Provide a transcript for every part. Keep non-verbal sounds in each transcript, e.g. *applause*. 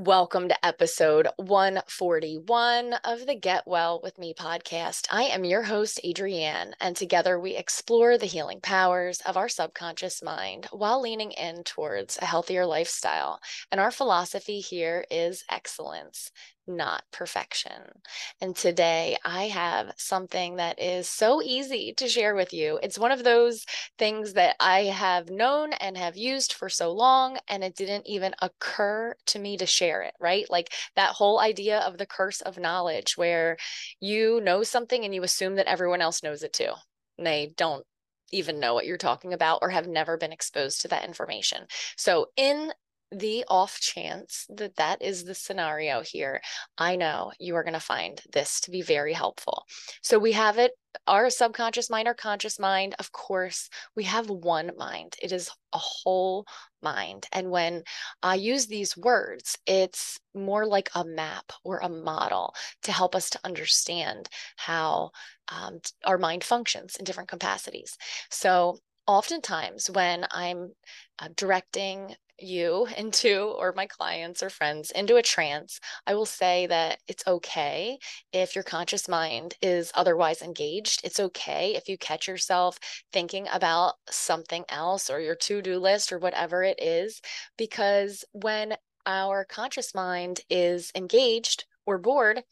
Welcome to episode 141 of the Get Well with Me podcast. I am your host, Adrianne, and together we explore the healing powers of our subconscious mind while leaning in towards a healthier lifestyle. And our philosophy here is excellence not perfection. And today I have something that is so easy to share with you. It's one of those things that I have known and have used for so long, and it didn't even occur to me to share it, right? Like that whole idea of the curse of knowledge, where you know something and you assume that everyone else knows it too. And they don't even know what you're talking about or have never been exposed to that information. So, in the off chance that that is the scenario here, I know you are going to find this to be very helpful. So we have it our subconscious mind, our conscious mind, of course, we have one mind. It is a whole mind. And when I use these words, it's more like a map or a model to help us to understand how um, our mind functions in different capacities. So oftentimes when I'm uh, directing you into, or my clients or friends, into a trance, I will say that it's okay if your conscious mind is otherwise engaged. It's okay if you catch yourself thinking about something else or your to do list or whatever it is, because when our conscious mind is engaged or bored,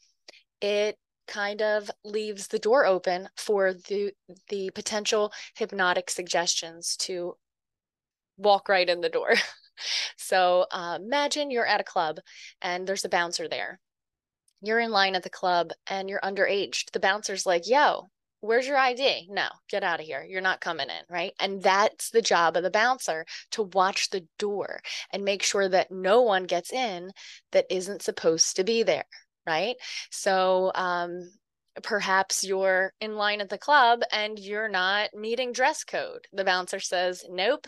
it kind of leaves the door open for the the potential hypnotic suggestions to walk right in the door. *laughs* so uh, imagine you're at a club and there's a bouncer there. You're in line at the club and you're underage. The bouncer's like, yo, where's your ID? No, get out of here. You're not coming in, right? And that's the job of the bouncer to watch the door and make sure that no one gets in that isn't supposed to be there, right? So, um, perhaps you're in line at the club and you're not meeting dress code. The bouncer says, Nope,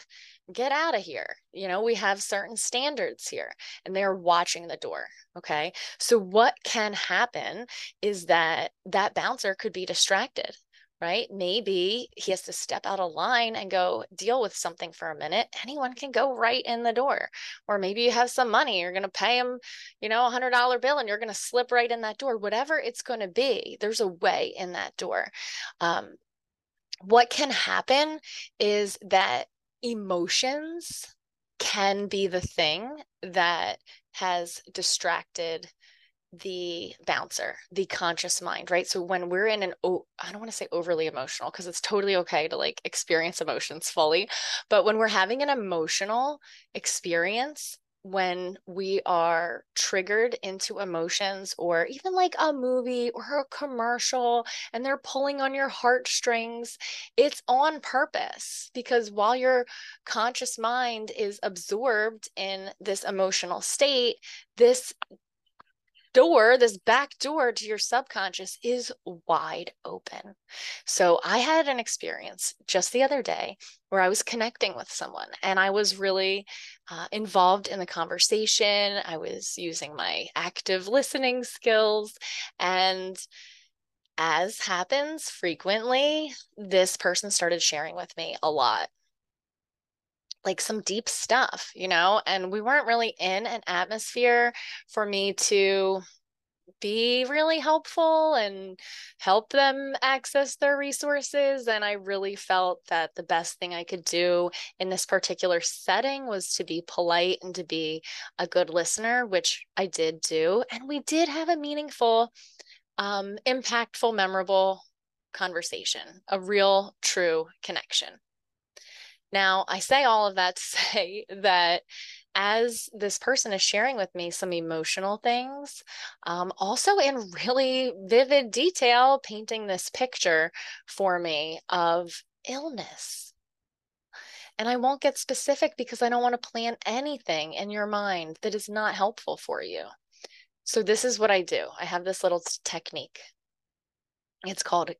get out of here. You know, we have certain standards here and they're watching the door. Okay. So, what can happen is that that bouncer could be distracted right? Maybe he has to step out of line and go deal with something for a minute. Anyone can go right in the door. Or maybe you have some money, you're going to pay him, you know, a hundred dollar bill and you're going to slip right in that door. Whatever it's going to be, there's a way in that door. Um, what can happen is that emotions can be the thing that has distracted the bouncer, the conscious mind, right? So when we're in an, oh, I don't want to say overly emotional because it's totally okay to like experience emotions fully. But when we're having an emotional experience, when we are triggered into emotions or even like a movie or a commercial and they're pulling on your heartstrings, it's on purpose because while your conscious mind is absorbed in this emotional state, this door, this back door to your subconscious is wide open. So I had an experience just the other day where I was connecting with someone and I was really uh, involved in the conversation. I was using my active listening skills. And as happens frequently, this person started sharing with me a lot like some deep stuff, you know, and we weren't really in an atmosphere for me to be really helpful and help them access their resources. And I really felt that the best thing I could do in this particular setting was to be polite and to be a good listener, which I did do. And we did have a meaningful, um, impactful, memorable conversation, a real, true connection. Now, I say all of that to *laughs* say that as this person is sharing with me some emotional things, um, also in really vivid detail, painting this picture for me of illness. And I won't get specific because I don't want to plant anything in your mind that is not helpful for you. So, this is what I do I have this little technique. It's called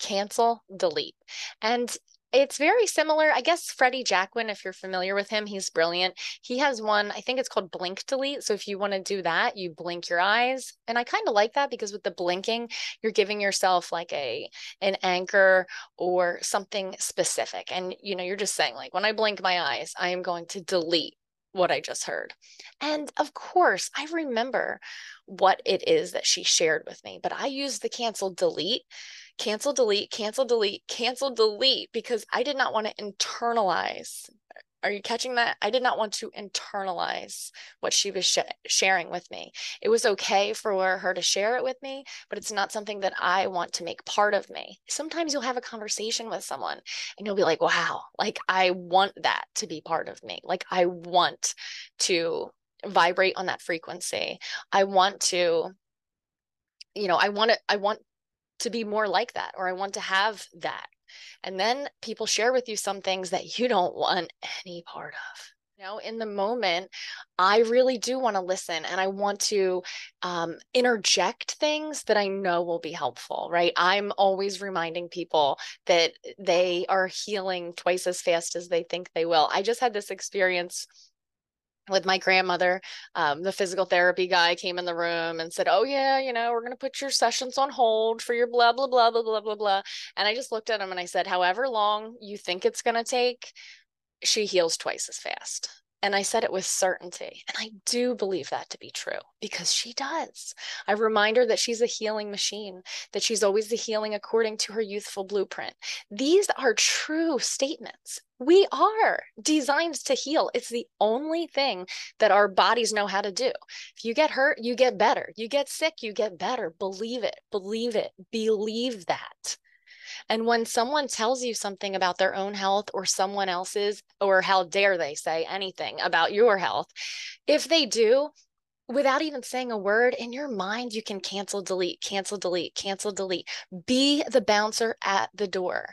cancel delete. And it's very similar. I guess Freddie Jacquin, if you're familiar with him, he's brilliant. He has one, I think it's called blink delete. So if you want to do that, you blink your eyes. And I kind of like that because with the blinking, you're giving yourself like a an anchor or something specific. And you know, you're just saying like when I blink my eyes, I am going to delete what I just heard. And of course, I remember what it is that she shared with me, but I used the cancel delete, cancel delete, cancel delete, cancel delete because I did not want to internalize are you catching that? I did not want to internalize what she was sh- sharing with me. It was okay for her to share it with me, but it's not something that I want to make part of me. Sometimes you'll have a conversation with someone and you'll be like, wow, like I want that to be part of me. Like I want to vibrate on that frequency. I want to, you know, I want to, I want to be more like that or I want to have that and then people share with you some things that you don't want any part of. You know, in the moment, I really do want to listen and I want to um, interject things that I know will be helpful, right? I'm always reminding people that they are healing twice as fast as they think they will. I just had this experience with my grandmother, um, the physical therapy guy came in the room and said, Oh, yeah, you know, we're going to put your sessions on hold for your blah, blah, blah, blah, blah, blah, blah. And I just looked at him and I said, However long you think it's going to take, she heals twice as fast. And I said it with certainty. And I do believe that to be true because she does. I remind her that she's a healing machine, that she's always the healing according to her youthful blueprint. These are true statements. We are designed to heal. It's the only thing that our bodies know how to do. If you get hurt, you get better. You get sick, you get better. Believe it, believe it, believe that. And when someone tells you something about their own health or someone else's, or how dare they say anything about your health, if they do, without even saying a word in your mind, you can cancel, delete, cancel, delete, cancel, delete. Be the bouncer at the door.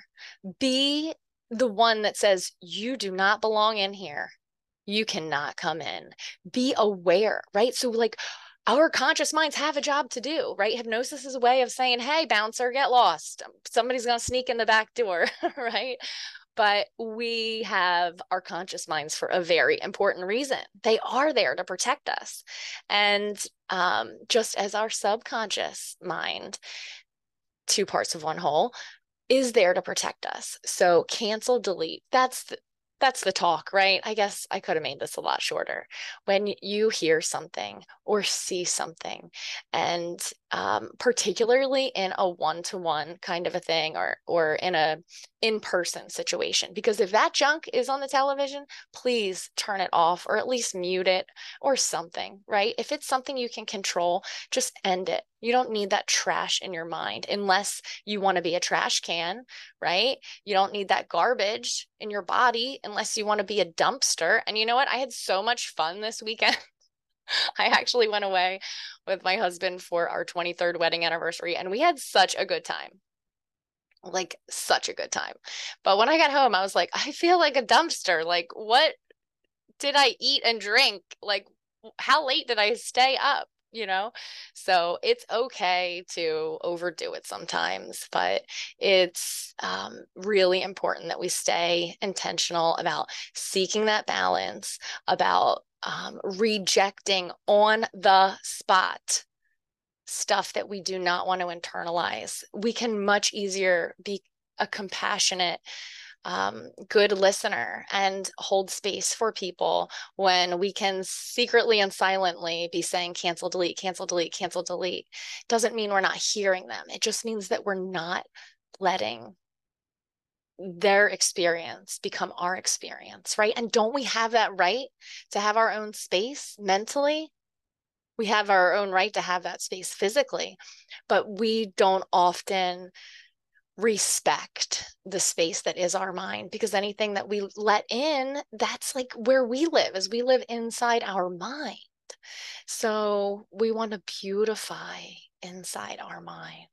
Be the one that says, You do not belong in here. You cannot come in. Be aware, right? So, like, our conscious minds have a job to do, right? Hypnosis is a way of saying, hey, bouncer, get lost. Somebody's going to sneak in the back door, *laughs* right? But we have our conscious minds for a very important reason. They are there to protect us. And um, just as our subconscious mind, two parts of one whole, is there to protect us. So cancel, delete. That's the, that's the talk, right? I guess I could have made this a lot shorter. When you hear something or see something, and um, particularly in a one-to-one kind of a thing, or or in a in-person situation, because if that junk is on the television, please turn it off or at least mute it or something, right? If it's something you can control, just end it. You don't need that trash in your mind unless you want to be a trash can, right? You don't need that garbage in your body unless you want to be a dumpster. And you know what? I had so much fun this weekend. *laughs* I actually went away with my husband for our 23rd wedding anniversary and we had such a good time. Like such a good time. But when I got home, I was like, I feel like a dumpster. Like, what did I eat and drink? Like, how late did I stay up? You know? So it's okay to overdo it sometimes but it's um, really important that we stay intentional about seeking that balance about um, rejecting on the spot stuff that we do not want to internalize. We can much easier be a compassionate um, good listener and hold space for people when we can secretly and silently be saying cancel, delete, cancel, delete, cancel, delete. Doesn't mean we're not hearing them. It just means that we're not letting their experience become our experience, right? And don't we have that right to have our own space mentally? We have our own right to have that space physically, but we don't often respect the space that is our mind because anything that we let in that's like where we live as we live inside our mind. So we want to beautify inside our mind.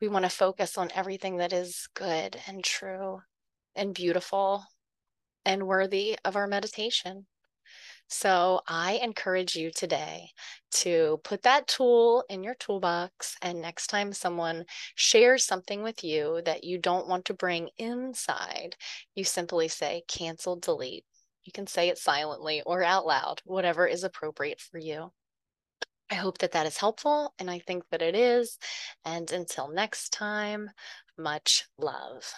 We want to focus on everything that is good and true and beautiful and worthy of our meditation so I encourage you today to put that tool in your toolbox. And next time someone shares something with you that you don't want to bring inside, you simply say cancel, delete. You can say it silently or out loud, whatever is appropriate for you. I hope that that is helpful, and I think that it is. And until next time, much love.